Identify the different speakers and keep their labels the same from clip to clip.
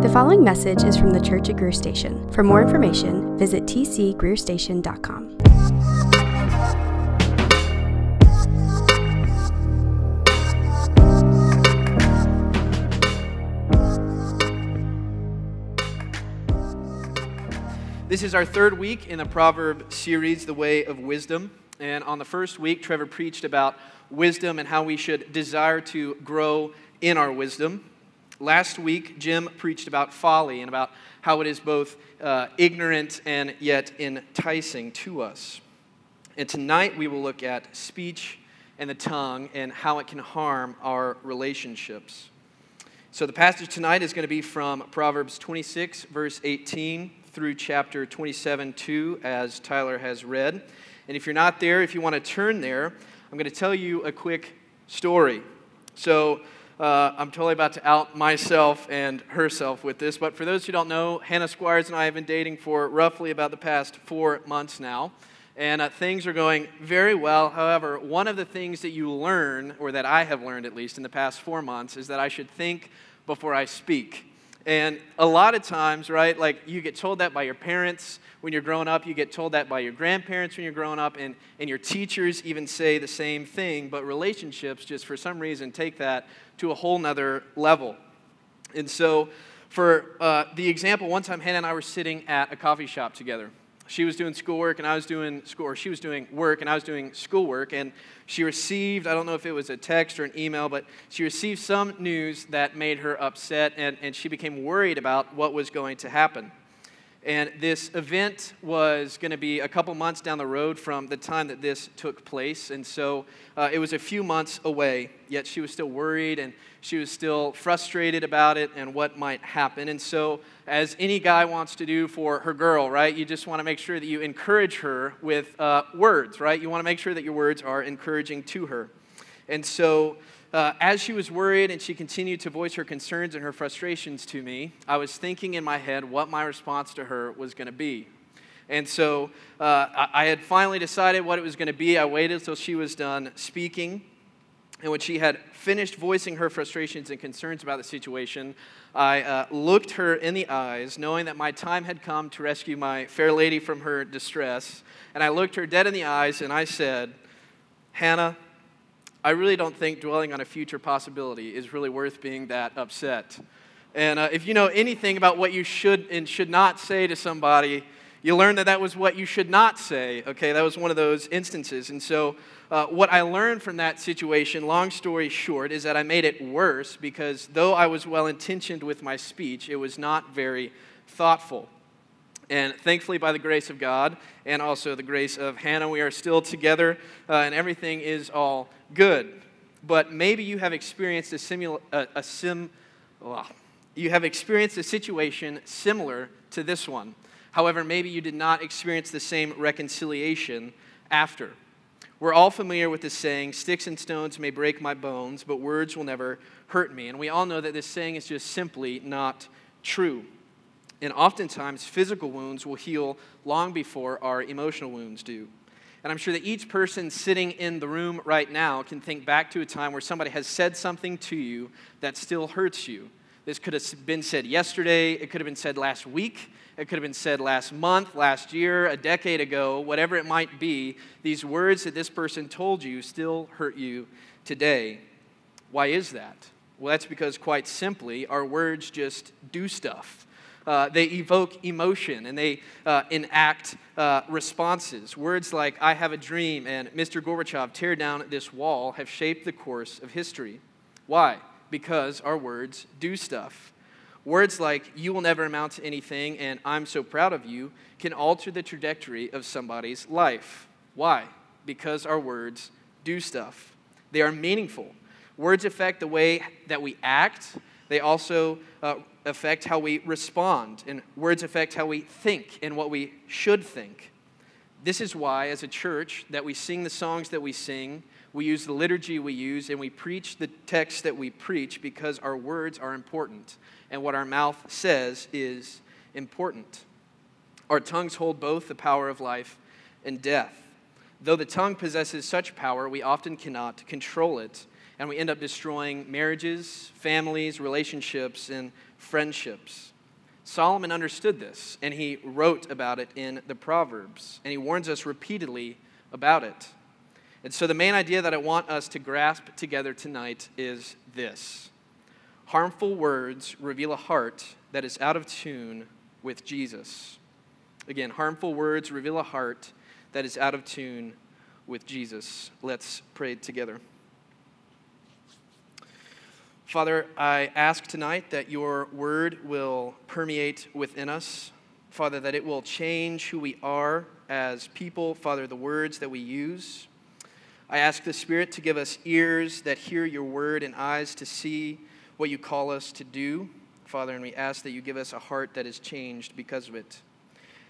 Speaker 1: The following message is from the Church at Greer Station. For more information, visit tcgreerstation.com.
Speaker 2: This is our third week in the proverb series, The Way of Wisdom. And on the first week, Trevor preached about wisdom and how we should desire to grow in our wisdom. Last week, Jim preached about folly and about how it is both uh, ignorant and yet enticing to us. And tonight, we will look at speech and the tongue and how it can harm our relationships. So, the passage tonight is going to be from Proverbs 26, verse 18 through chapter 27 2, as Tyler has read. And if you're not there, if you want to turn there, I'm going to tell you a quick story. So, uh, I'm totally about to out myself and herself with this, but for those who don't know, Hannah Squires and I have been dating for roughly about the past four months now. And uh, things are going very well. However, one of the things that you learn, or that I have learned at least in the past four months, is that I should think before I speak. And a lot of times, right, like you get told that by your parents when you're growing up, you get told that by your grandparents when you're growing up, and, and your teachers even say the same thing, but relationships just for some reason take that to a whole nother level. And so, for uh, the example, one time Hannah and I were sitting at a coffee shop together she was doing schoolwork and I was doing school, or she was doing work and I was doing schoolwork, and she received, I don't know if it was a text or an email, but she received some news that made her upset and, and she became worried about what was going to happen. And this event was going to be a couple months down the road from the time that this took place. And so uh, it was a few months away, yet she was still worried and she was still frustrated about it and what might happen. And so, as any guy wants to do for her girl, right, you just want to make sure that you encourage her with uh, words, right? You want to make sure that your words are encouraging to her. And so, uh, as she was worried and she continued to voice her concerns and her frustrations to me, I was thinking in my head what my response to her was going to be. And so uh, I, I had finally decided what it was going to be. I waited until she was done speaking. And when she had finished voicing her frustrations and concerns about the situation, I uh, looked her in the eyes, knowing that my time had come to rescue my fair lady from her distress. And I looked her dead in the eyes and I said, Hannah, I really don't think dwelling on a future possibility is really worth being that upset. And uh, if you know anything about what you should and should not say to somebody, you learn that that was what you should not say. Okay, that was one of those instances. And so, uh, what I learned from that situation, long story short, is that I made it worse because though I was well intentioned with my speech, it was not very thoughtful. And thankfully, by the grace of God and also the grace of Hannah, we are still together uh, and everything is all good. But maybe you have experienced a, simula- a, a sim, well, you have experienced a situation similar to this one. However, maybe you did not experience the same reconciliation after. We're all familiar with this saying, sticks and stones may break my bones, but words will never hurt me. And we all know that this saying is just simply not true. And oftentimes, physical wounds will heal long before our emotional wounds do. And I'm sure that each person sitting in the room right now can think back to a time where somebody has said something to you that still hurts you. This could have been said yesterday, it could have been said last week, it could have been said last month, last year, a decade ago, whatever it might be. These words that this person told you still hurt you today. Why is that? Well, that's because, quite simply, our words just do stuff uh, they evoke emotion and they uh, enact uh, responses. Words like, I have a dream and Mr. Gorbachev, tear down this wall, have shaped the course of history. Why? Because our words do stuff. Words like, you will never amount to anything and I'm so proud of you, can alter the trajectory of somebody's life. Why? Because our words do stuff. They are meaningful. Words affect the way that we act, they also uh, affect how we respond, and words affect how we think and what we should think. This is why, as a church, that we sing the songs that we sing, we use the liturgy we use, and we preach the text that we preach because our words are important, and what our mouth says is important. Our tongues hold both the power of life and death. Though the tongue possesses such power, we often cannot control it and we end up destroying marriages, families, relationships, and friendships. Solomon understood this, and he wrote about it in the Proverbs, and he warns us repeatedly about it. And so, the main idea that I want us to grasp together tonight is this harmful words reveal a heart that is out of tune with Jesus. Again, harmful words reveal a heart that is out of tune with Jesus. Let's pray together. Father, I ask tonight that your word will permeate within us. Father, that it will change who we are as people. Father, the words that we use. I ask the Spirit to give us ears that hear your word and eyes to see what you call us to do. Father, and we ask that you give us a heart that is changed because of it.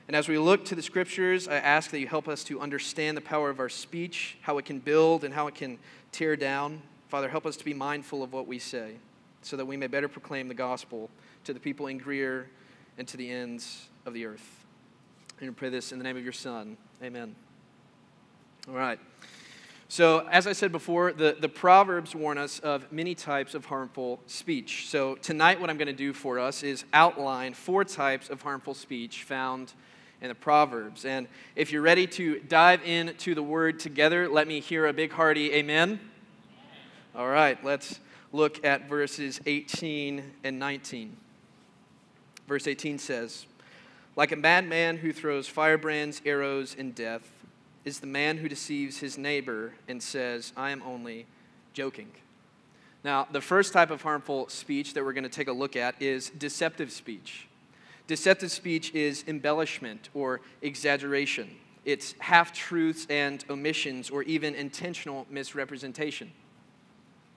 Speaker 2: And as we look to the scriptures, I ask that you help us to understand the power of our speech, how it can build and how it can tear down. Father, help us to be mindful of what we say so that we may better proclaim the gospel to the people in Greer and to the ends of the earth. And we pray this in the name of your Son. Amen. All right. So, as I said before, the, the Proverbs warn us of many types of harmful speech. So, tonight, what I'm going to do for us is outline four types of harmful speech found in the Proverbs. And if you're ready to dive into the word together, let me hear a big hearty amen. All right, let's look at verses 18 and 19. Verse 18 says, Like a madman who throws firebrands, arrows, and death is the man who deceives his neighbor and says, I am only joking. Now, the first type of harmful speech that we're going to take a look at is deceptive speech. Deceptive speech is embellishment or exaggeration. It's half truths and omissions, or even intentional misrepresentation.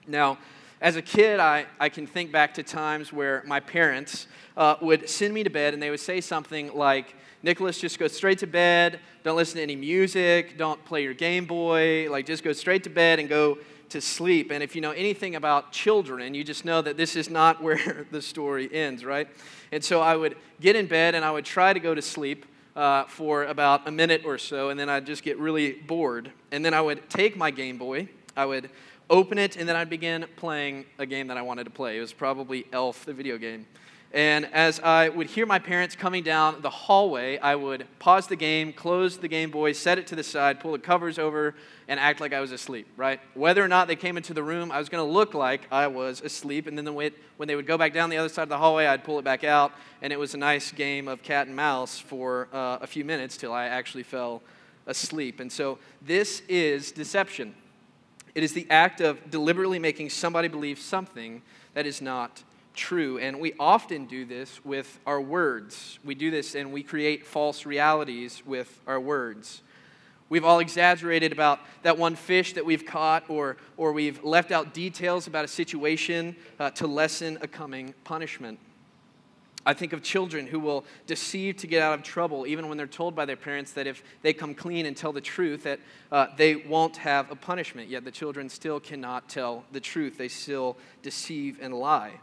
Speaker 2: Now, as a kid, I, I can think back to times where my parents uh, would send me to bed and they would say something like, Nicholas, just go straight to bed. Don't listen to any music. Don't play your Game Boy. Like, just go straight to bed and go to sleep. And if you know anything about children, you just know that this is not where the story ends, right? And so I would get in bed and I would try to go to sleep. Uh, for about a minute or so, and then I'd just get really bored. And then I would take my Game Boy, I would open it, and then I'd begin playing a game that I wanted to play. It was probably Elf, the video game. And as I would hear my parents coming down the hallway, I would pause the game, close the Game Boy, set it to the side, pull the covers over, and act like I was asleep, right? Whether or not they came into the room, I was going to look like I was asleep. And then the way, when they would go back down the other side of the hallway, I'd pull it back out. And it was a nice game of cat and mouse for uh, a few minutes till I actually fell asleep. And so this is deception. It is the act of deliberately making somebody believe something that is not true. And we often do this with our words. We do this and we create false realities with our words. We've all exaggerated about that one fish that we've caught, or, or we've left out details about a situation uh, to lessen a coming punishment. I think of children who will deceive to get out of trouble, even when they're told by their parents that if they come clean and tell the truth, that uh, they won't have a punishment. Yet the children still cannot tell the truth. They still deceive and lie.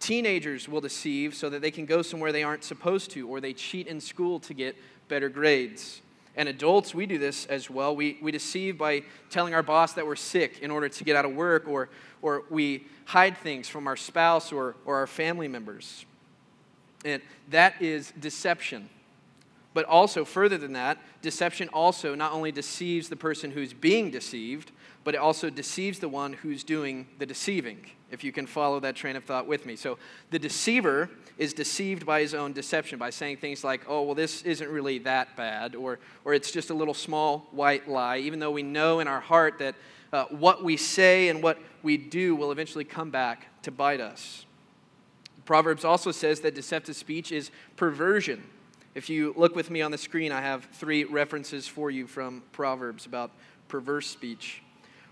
Speaker 2: Teenagers will deceive so that they can go somewhere they aren't supposed to, or they cheat in school to get better grades. And adults, we do this as well. We, we deceive by telling our boss that we're sick in order to get out of work, or, or we hide things from our spouse or, or our family members. And that is deception. But also, further than that, deception also not only deceives the person who's being deceived, but it also deceives the one who's doing the deceiving, if you can follow that train of thought with me. So the deceiver is deceived by his own deception by saying things like, oh, well, this isn't really that bad, or, or it's just a little small white lie, even though we know in our heart that uh, what we say and what we do will eventually come back to bite us. Proverbs also says that deceptive speech is perversion. If you look with me on the screen, I have three references for you from Proverbs about perverse speech.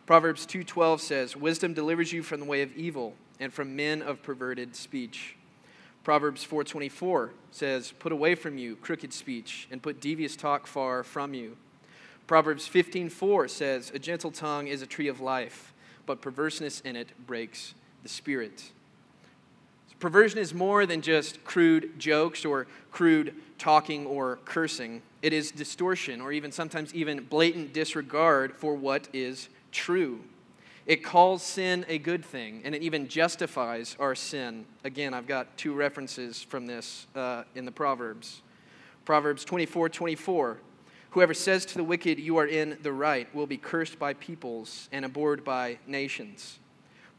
Speaker 2: Proverbs 2:12 says, "Wisdom delivers you from the way of evil and from men of perverted speech." Proverbs 4:24 says, "Put away from you crooked speech and put devious talk far from you." Proverbs 15:4 says, "A gentle tongue is a tree of life, but perverseness in it breaks the spirit." Perversion is more than just crude jokes or crude talking or cursing. It is distortion or even sometimes even blatant disregard for what is true. It calls sin a good thing, and it even justifies our sin. Again, I've got two references from this uh, in the Proverbs. Proverbs 24 24. Whoever says to the wicked, You are in the right, will be cursed by peoples and abhorred by nations.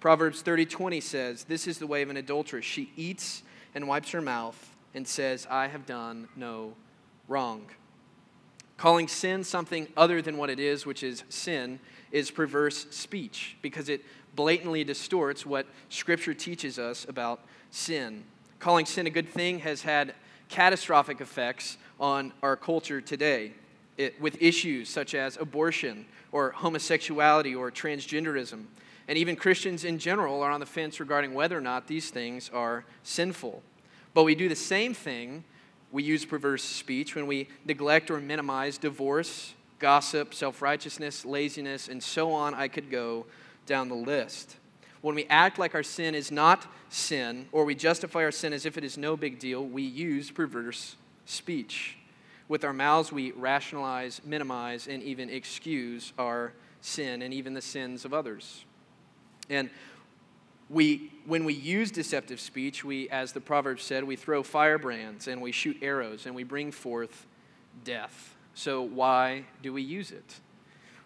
Speaker 2: Proverbs 30:20 says, This is the way of an adulteress. She eats and wipes her mouth and says, I have done no wrong. Calling sin something other than what it is, which is sin, is perverse speech because it blatantly distorts what Scripture teaches us about sin. Calling sin a good thing has had catastrophic effects on our culture today it, with issues such as abortion or homosexuality or transgenderism. And even Christians in general are on the fence regarding whether or not these things are sinful. But we do the same thing. We use perverse speech when we neglect or minimize divorce, gossip, self righteousness, laziness, and so on. I could go down the list. When we act like our sin is not sin, or we justify our sin as if it is no big deal, we use perverse speech. With our mouths, we rationalize, minimize, and even excuse our sin and even the sins of others. And we, when we use deceptive speech, we, as the proverb said, we throw firebrands and we shoot arrows and we bring forth death. So, why do we use it?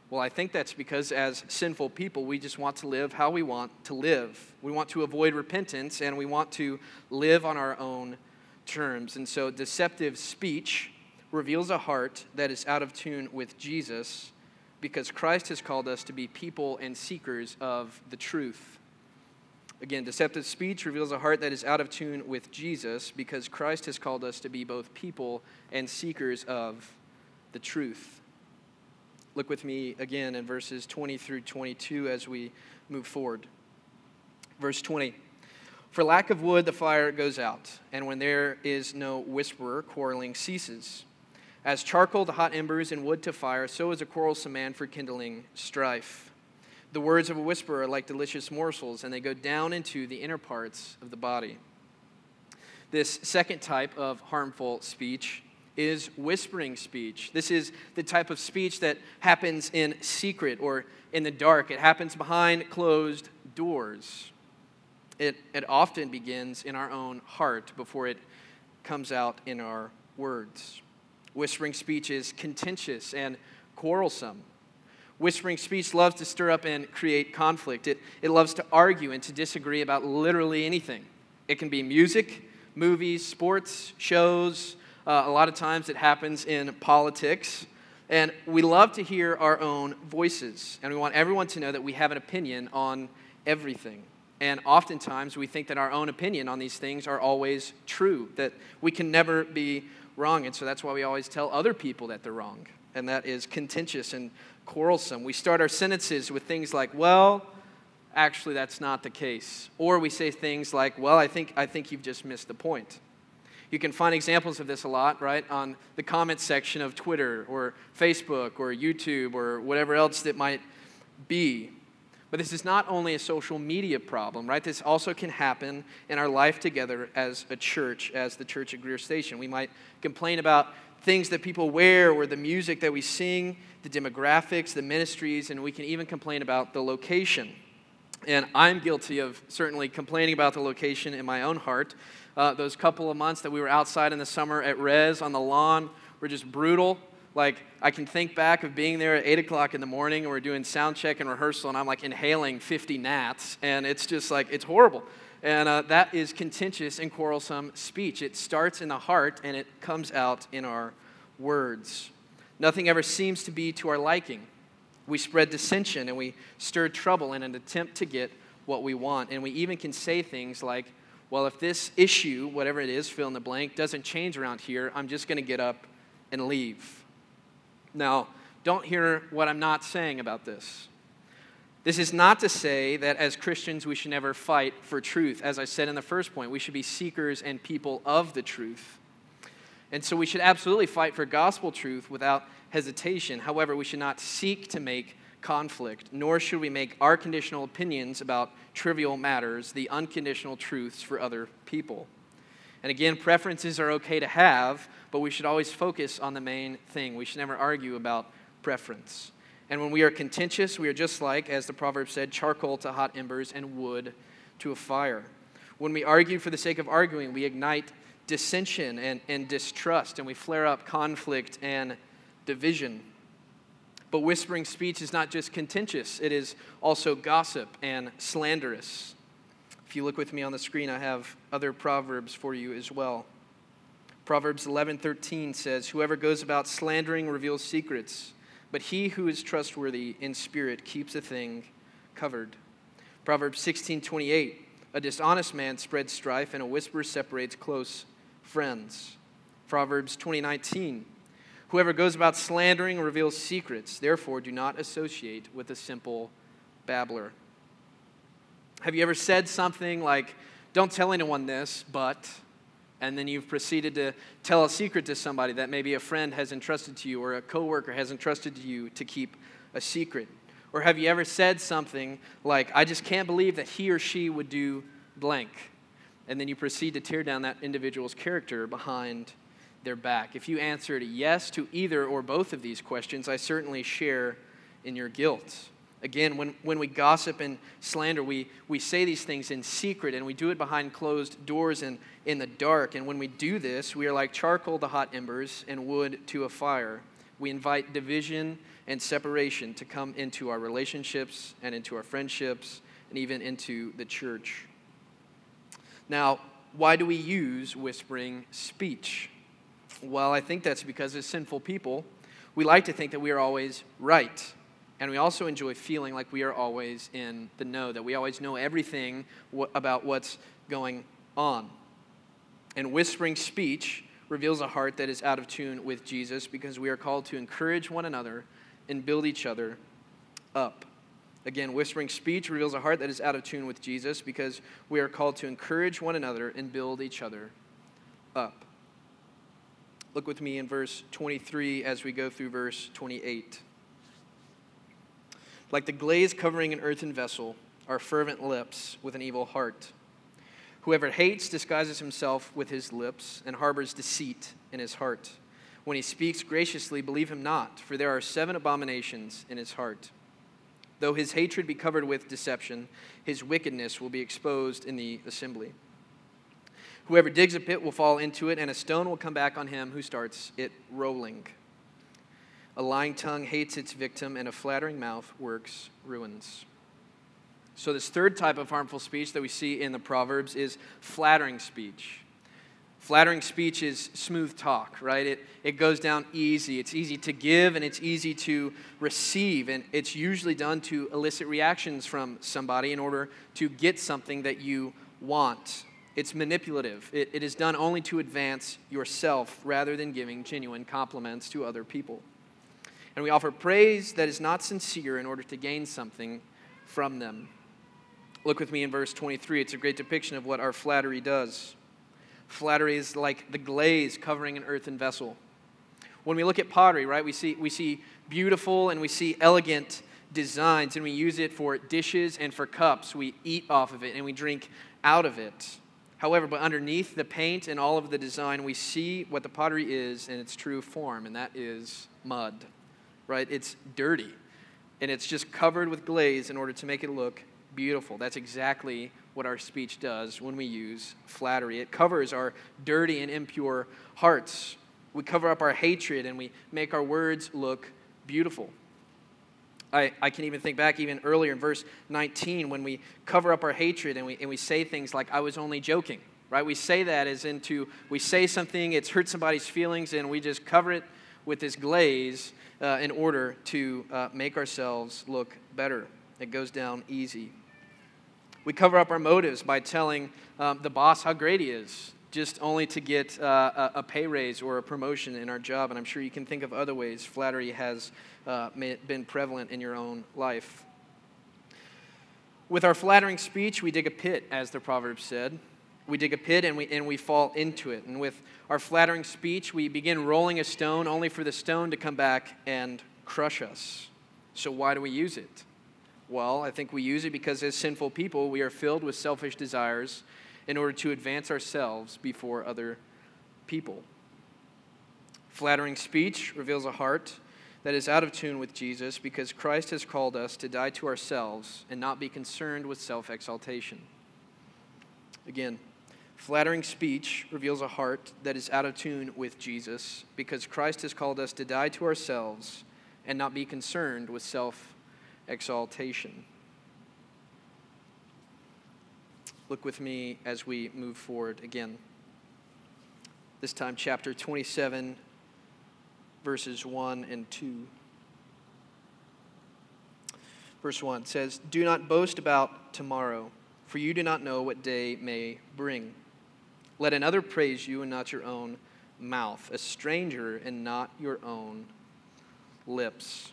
Speaker 2: Well, I think that's because as sinful people, we just want to live how we want to live. We want to avoid repentance and we want to live on our own terms. And so, deceptive speech reveals a heart that is out of tune with Jesus because Christ has called us to be people and seekers of the truth. Again, deceptive speech reveals a heart that is out of tune with Jesus because Christ has called us to be both people and seekers of the truth. Look with me again in verses 20 through 22 as we move forward. Verse 20 For lack of wood, the fire goes out, and when there is no whisperer, quarreling ceases. As charcoal to hot embers and wood to fire, so is a quarrelsome man for kindling strife. The words of a whisperer are like delicious morsels, and they go down into the inner parts of the body. This second type of harmful speech is whispering speech. This is the type of speech that happens in secret or in the dark, it happens behind closed doors. It, it often begins in our own heart before it comes out in our words. Whispering speech is contentious and quarrelsome. Whispering speech loves to stir up and create conflict. It, it loves to argue and to disagree about literally anything. It can be music, movies, sports, shows, uh, a lot of times it happens in politics. And we love to hear our own voices. And we want everyone to know that we have an opinion on everything. And oftentimes we think that our own opinion on these things are always true, that we can never be wrong. And so that's why we always tell other people that they're wrong. And that is contentious and quarrelsome. We start our sentences with things like, well, actually that's not the case. Or we say things like, well, I think, I think you've just missed the point. You can find examples of this a lot, right, on the comments section of Twitter or Facebook or YouTube or whatever else that might be. But this is not only a social media problem, right? This also can happen in our life together as a church, as the church at Greer Station. We might complain about things that people wear or the music that we sing, the demographics, the ministries, and we can even complain about the location. And I'm guilty of certainly complaining about the location in my own heart uh, those couple of months that we were outside in the summer at Res on the lawn were just brutal. Like, I can think back of being there at 8 o'clock in the morning and we're doing sound check and rehearsal, and I'm like inhaling 50 gnats, and it's just like, it's horrible. And uh, that is contentious and quarrelsome speech. It starts in the heart and it comes out in our words. Nothing ever seems to be to our liking. We spread dissension and we stir trouble in an attempt to get what we want. And we even can say things like, well, if this issue, whatever it is, fill in the blank, doesn't change around here, I'm just going to get up and leave. Now, don't hear what I'm not saying about this. This is not to say that as Christians we should never fight for truth. As I said in the first point, we should be seekers and people of the truth. And so we should absolutely fight for gospel truth without hesitation. However, we should not seek to make conflict, nor should we make our conditional opinions about trivial matters the unconditional truths for other people. And again, preferences are okay to have, but we should always focus on the main thing. We should never argue about preference. And when we are contentious, we are just like, as the proverb said, charcoal to hot embers and wood to a fire. When we argue for the sake of arguing, we ignite dissension and, and distrust, and we flare up conflict and division. But whispering speech is not just contentious, it is also gossip and slanderous. If you look with me on the screen, I have other proverbs for you as well. Proverbs 11:13 says, "Whoever goes about slandering reveals secrets." But he who is trustworthy in spirit keeps a thing covered. Proverbs 16:28 A dishonest man spreads strife and a whisper separates close friends. Proverbs 20:19 Whoever goes about slandering reveals secrets. Therefore do not associate with a simple babbler. Have you ever said something like don't tell anyone this, but and then you've proceeded to tell a secret to somebody that maybe a friend has entrusted to you or a coworker has entrusted to you to keep a secret? Or have you ever said something like, I just can't believe that he or she would do blank? And then you proceed to tear down that individual's character behind their back. If you answered yes to either or both of these questions, I certainly share in your guilt. Again, when, when we gossip and slander, we, we say these things in secret and we do it behind closed doors and in the dark. And when we do this, we are like charcoal to hot embers and wood to a fire. We invite division and separation to come into our relationships and into our friendships and even into the church. Now, why do we use whispering speech? Well, I think that's because as sinful people, we like to think that we are always right. And we also enjoy feeling like we are always in the know, that we always know everything about what's going on. And whispering speech reveals a heart that is out of tune with Jesus because we are called to encourage one another and build each other up. Again, whispering speech reveals a heart that is out of tune with Jesus because we are called to encourage one another and build each other up. Look with me in verse 23 as we go through verse 28. Like the glaze covering an earthen vessel are fervent lips with an evil heart. Whoever hates disguises himself with his lips and harbors deceit in his heart. When he speaks graciously, believe him not, for there are seven abominations in his heart. Though his hatred be covered with deception, his wickedness will be exposed in the assembly. Whoever digs a pit will fall into it, and a stone will come back on him who starts it rolling. A lying tongue hates its victim, and a flattering mouth works ruins. So, this third type of harmful speech that we see in the Proverbs is flattering speech. Flattering speech is smooth talk, right? It, it goes down easy. It's easy to give and it's easy to receive. And it's usually done to elicit reactions from somebody in order to get something that you want. It's manipulative. It, it is done only to advance yourself rather than giving genuine compliments to other people and we offer praise that is not sincere in order to gain something from them. Look with me in verse 23. It's a great depiction of what our flattery does. Flattery is like the glaze covering an earthen vessel. When we look at pottery, right, we see, we see beautiful and we see elegant designs, and we use it for dishes and for cups. We eat off of it and we drink out of it. However, but underneath the paint and all of the design, we see what the pottery is in its true form, and that is mud right? It's dirty. And it's just covered with glaze in order to make it look beautiful. That's exactly what our speech does when we use flattery. It covers our dirty and impure hearts. We cover up our hatred and we make our words look beautiful. I, I can even think back even earlier in verse 19 when we cover up our hatred and we, and we say things like, I was only joking, right? We say that as into, we say something, it's hurt somebody's feelings, and we just cover it with this glaze uh, in order to uh, make ourselves look better. It goes down easy. We cover up our motives by telling um, the boss how great he is, just only to get uh, a, pay raise or a promotion in our job. And I'm sure you can think of other ways flattery has uh, been prevalent in your own life. With our flattering speech, we dig a pit, as the proverb said. We dig a pit and we, and we fall into it. And with our flattering speech, we begin rolling a stone only for the stone to come back and crush us. So, why do we use it? Well, I think we use it because as sinful people, we are filled with selfish desires in order to advance ourselves before other people. Flattering speech reveals a heart that is out of tune with Jesus because Christ has called us to die to ourselves and not be concerned with self exaltation. Again, flattering speech reveals a heart that is out of tune with Jesus because Christ has called us to die to ourselves and not be concerned with self exaltation. Look with me as we move forward again. This time, chapter 27, verses 1 and 2. Verse 1 says, Do not boast about tomorrow, for you do not know what day may bring. Let another praise you and not your own mouth, a stranger and not your own lips.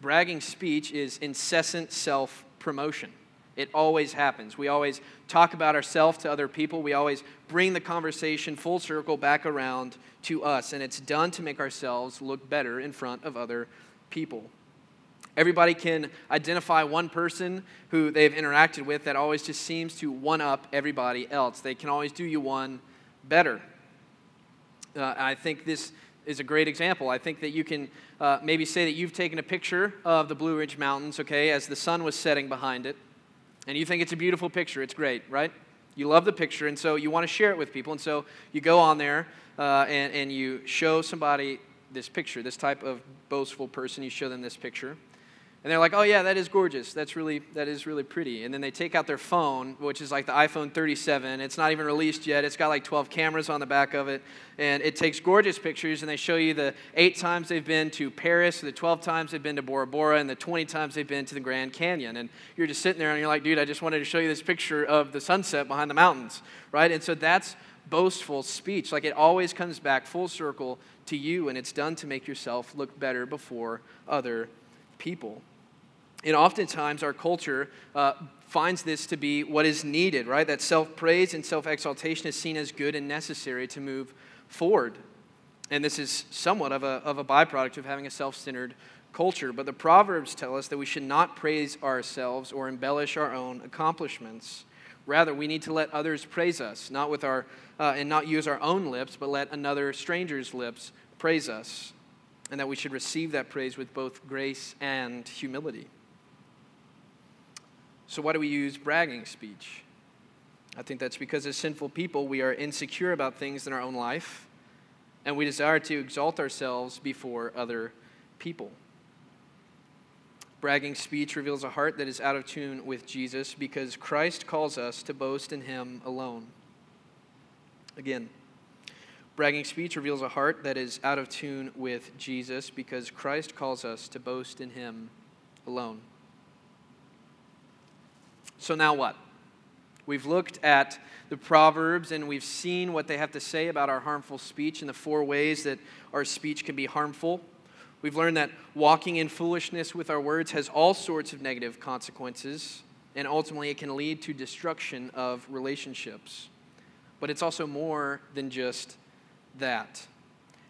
Speaker 2: Bragging speech is incessant self promotion. It always happens. We always talk about ourselves to other people. We always bring the conversation full circle back around to us. And it's done to make ourselves look better in front of other people. Everybody can identify one person who they've interacted with that always just seems to one up everybody else. They can always do you one better. Uh, I think this is a great example. I think that you can uh, maybe say that you've taken a picture of the Blue Ridge Mountains, okay, as the sun was setting behind it and you think it's a beautiful picture. It's great, right? You love the picture, and so you want to share it with people. And so you go on there uh, and, and you show somebody this picture, this type of boastful person, you show them this picture and they're like, "Oh yeah, that is gorgeous. That's really that is really pretty." And then they take out their phone, which is like the iPhone 37. It's not even released yet. It's got like 12 cameras on the back of it, and it takes gorgeous pictures. And they show you the eight times they've been to Paris, the 12 times they've been to Bora Bora, and the 20 times they've been to the Grand Canyon. And you're just sitting there and you're like, "Dude, I just wanted to show you this picture of the sunset behind the mountains, right?" And so that's boastful speech. Like it always comes back full circle to you, and it's done to make yourself look better before other people. And oftentimes, our culture uh, finds this to be what is needed, right? That self praise and self exaltation is seen as good and necessary to move forward. And this is somewhat of a, of a byproduct of having a self centered culture. But the Proverbs tell us that we should not praise ourselves or embellish our own accomplishments. Rather, we need to let others praise us, not with our, uh, and not use our own lips, but let another stranger's lips praise us. And that we should receive that praise with both grace and humility. So, why do we use bragging speech? I think that's because as sinful people, we are insecure about things in our own life, and we desire to exalt ourselves before other people. Bragging speech reveals a heart that is out of tune with Jesus because Christ calls us to boast in Him alone. Again, bragging speech reveals a heart that is out of tune with Jesus because Christ calls us to boast in Him alone. So now what? We've looked at the Proverbs and we've seen what they have to say about our harmful speech and the four ways that our speech can be harmful. We've learned that walking in foolishness with our words has all sorts of negative consequences, and ultimately it can lead to destruction of relationships. But it's also more than just that.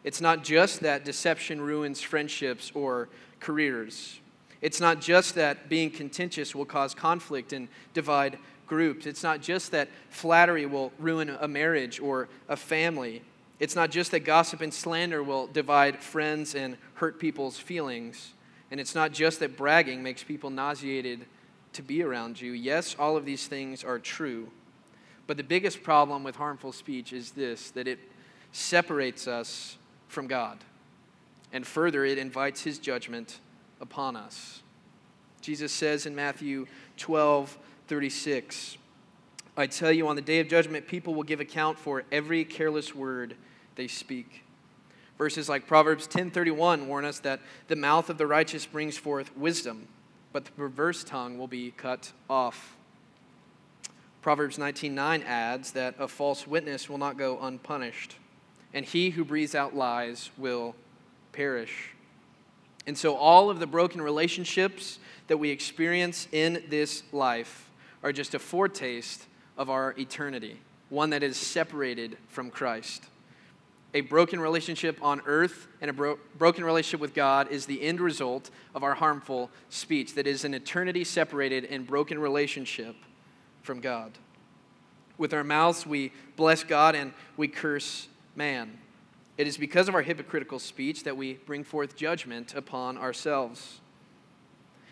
Speaker 2: It's not just that deception ruins friendships or careers. It's not just that being contentious will cause conflict and divide groups. It's not just that flattery will ruin a marriage or a family. It's not just that gossip and slander will divide friends and hurt people's feelings. And it's not just that bragging makes people nauseated to be around you. Yes, all of these things are true. But the biggest problem with harmful speech is this that it separates us from God. And further, it invites his judgment upon us. Jesus says in Matthew 12 36, I tell you, on the day of judgment, people will give account for every careless word they speak. Verses like Proverbs 10:31 warn us that the mouth of the righteous brings forth wisdom, but the perverse tongue will be cut off. Proverbs 19:9 adds that a false witness will not go unpunished, and he who breathes out lies will perish. And so, all of the broken relationships that we experience in this life are just a foretaste of our eternity, one that is separated from Christ. A broken relationship on earth and a bro- broken relationship with God is the end result of our harmful speech. That is an eternity separated and broken relationship from God. With our mouths, we bless God and we curse man. It is because of our hypocritical speech that we bring forth judgment upon ourselves.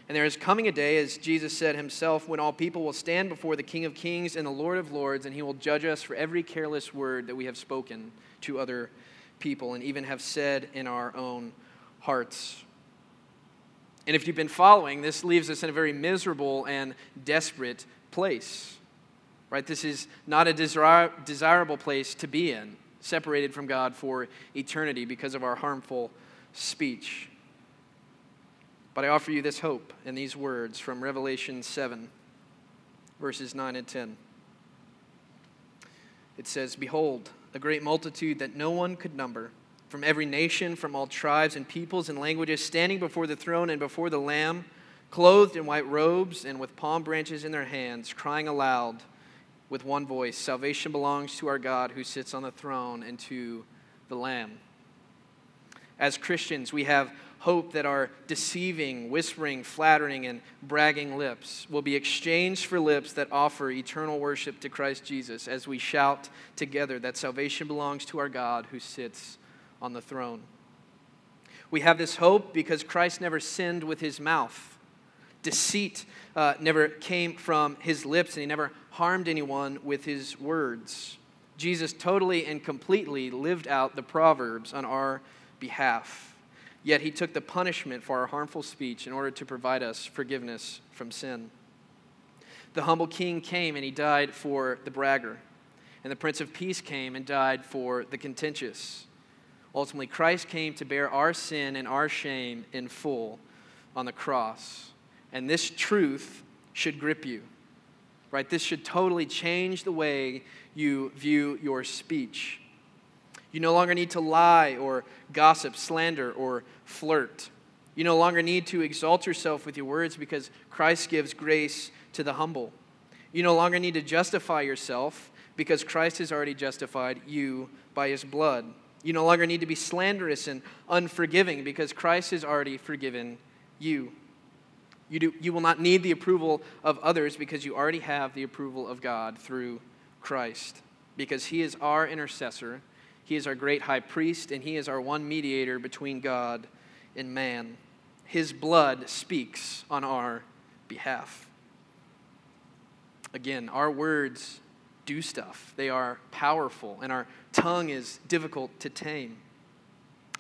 Speaker 2: And there is coming a day, as Jesus said himself, when all people will stand before the King of Kings and the Lord of Lords, and he will judge us for every careless word that we have spoken to other people and even have said in our own hearts. And if you've been following, this leaves us in a very miserable and desperate place. Right? This is not a desir- desirable place to be in, separated from God for eternity because of our harmful speech. But I offer you this hope in these words from Revelation 7, verses 9 and 10. It says, Behold, a great multitude that no one could number, from every nation, from all tribes and peoples and languages, standing before the throne and before the Lamb, clothed in white robes and with palm branches in their hands, crying aloud with one voice Salvation belongs to our God who sits on the throne and to the Lamb. As Christians, we have hope that our deceiving, whispering, flattering, and bragging lips will be exchanged for lips that offer eternal worship to Christ Jesus as we shout together that salvation belongs to our God who sits on the throne. We have this hope because Christ never sinned with his mouth. Deceit uh, never came from his lips, and he never harmed anyone with his words. Jesus totally and completely lived out the Proverbs on our behalf. Yet he took the punishment for our harmful speech in order to provide us forgiveness from sin. The humble king came and he died for the bragger. And the Prince of Peace came and died for the contentious. Ultimately, Christ came to bear our sin and our shame in full on the cross. And this truth should grip you, right? This should totally change the way you view your speech. You no longer need to lie or gossip, slander, or flirt. You no longer need to exalt yourself with your words because Christ gives grace to the humble. You no longer need to justify yourself because Christ has already justified you by his blood. You no longer need to be slanderous and unforgiving because Christ has already forgiven you. You, do, you will not need the approval of others because you already have the approval of God through Christ. Because he is our intercessor he is our great high priest, and he is our one mediator between God and man. His blood speaks on our behalf. Again, our words do stuff, they are powerful, and our tongue is difficult to tame.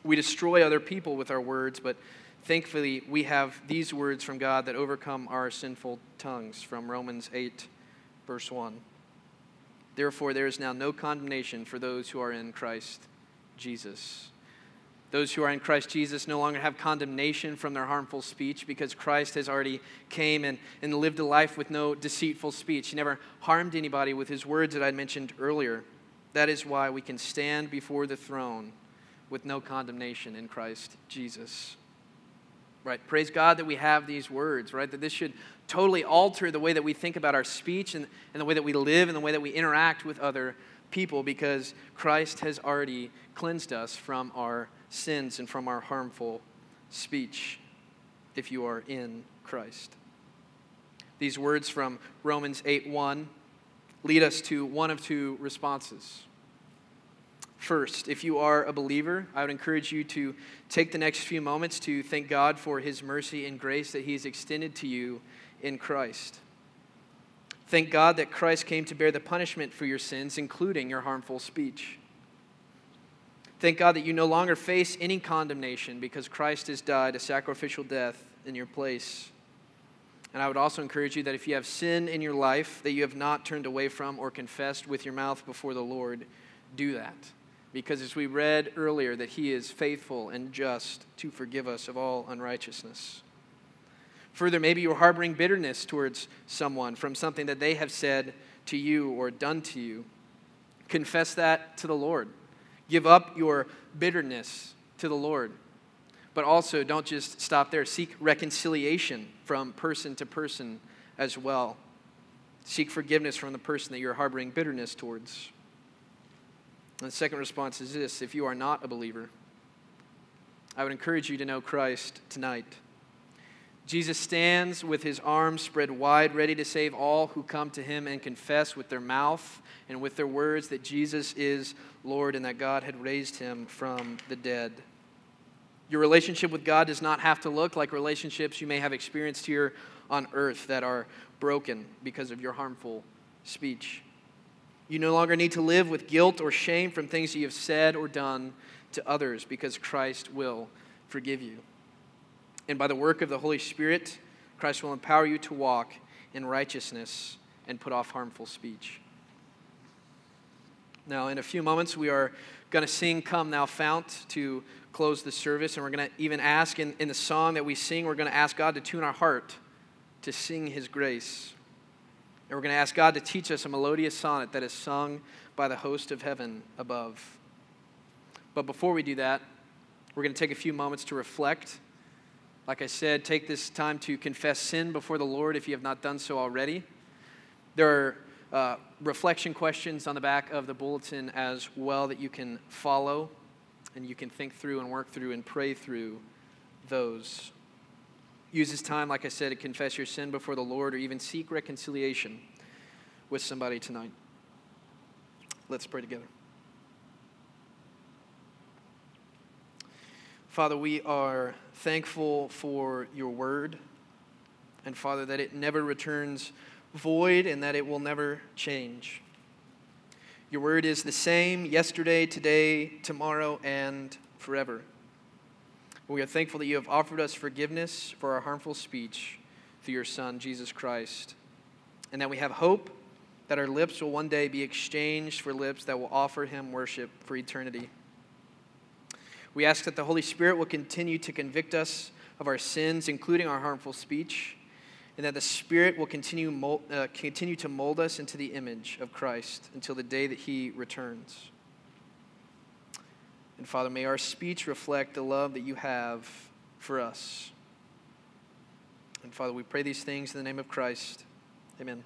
Speaker 2: We destroy other people with our words, but thankfully we have these words from God that overcome our sinful tongues from Romans 8, verse 1. Therefore, there is now no condemnation for those who are in Christ Jesus. Those who are in Christ Jesus no longer have condemnation from their harmful speech because Christ has already came and, and lived a life with no deceitful speech. He never harmed anybody with his words that I mentioned earlier. That is why we can stand before the throne with no condemnation in Christ Jesus. Right? Praise God that we have these words, right? That this should totally alter the way that we think about our speech and, and the way that we live and the way that we interact with other people because Christ has already cleansed us from our sins and from our harmful speech if you are in Christ. These words from Romans 8 1 lead us to one of two responses. First, if you are a believer, I would encourage you to take the next few moments to thank God for his mercy and grace that he has extended to you in Christ. Thank God that Christ came to bear the punishment for your sins, including your harmful speech. Thank God that you no longer face any condemnation because Christ has died a sacrificial death in your place. And I would also encourage you that if you have sin in your life that you have not turned away from or confessed with your mouth before the Lord, do that. Because as we read earlier, that He is faithful and just to forgive us of all unrighteousness. Further, maybe you're harboring bitterness towards someone from something that they have said to you or done to you. Confess that to the Lord. Give up your bitterness to the Lord. But also, don't just stop there. Seek reconciliation from person to person as well. Seek forgiveness from the person that you're harboring bitterness towards. And the second response is this if you are not a believer, I would encourage you to know Christ tonight. Jesus stands with his arms spread wide, ready to save all who come to him and confess with their mouth and with their words that Jesus is Lord and that God had raised him from the dead. Your relationship with God does not have to look like relationships you may have experienced here on earth that are broken because of your harmful speech. You no longer need to live with guilt or shame from things you have said or done to others because Christ will forgive you. And by the work of the Holy Spirit, Christ will empower you to walk in righteousness and put off harmful speech. Now, in a few moments, we are going to sing Come Thou Fount to close the service, and we're going to even ask in, in the song that we sing, we're going to ask God to tune our heart to sing His grace. And we're going to ask God to teach us a melodious sonnet that is sung by the host of heaven above. But before we do that, we're going to take a few moments to reflect like I said, take this time to confess sin before the Lord if you have not done so already. There are uh, reflection questions on the back of the bulletin as well that you can follow and you can think through and work through and pray through those. Use this time, like I said, to confess your sin before the Lord or even seek reconciliation with somebody tonight. Let's pray together. Father, we are thankful for your word. And Father, that it never returns void and that it will never change. Your word is the same yesterday, today, tomorrow, and forever. We are thankful that you have offered us forgiveness for our harmful speech through your Son, Jesus Christ, and that we have hope that our lips will one day be exchanged for lips that will offer him worship for eternity. We ask that the Holy Spirit will continue to convict us of our sins, including our harmful speech, and that the Spirit will continue, mold, uh, continue to mold us into the image of Christ until the day that He returns. And Father, may our speech reflect the love that you have for us. And Father, we pray these things in the name of Christ. Amen.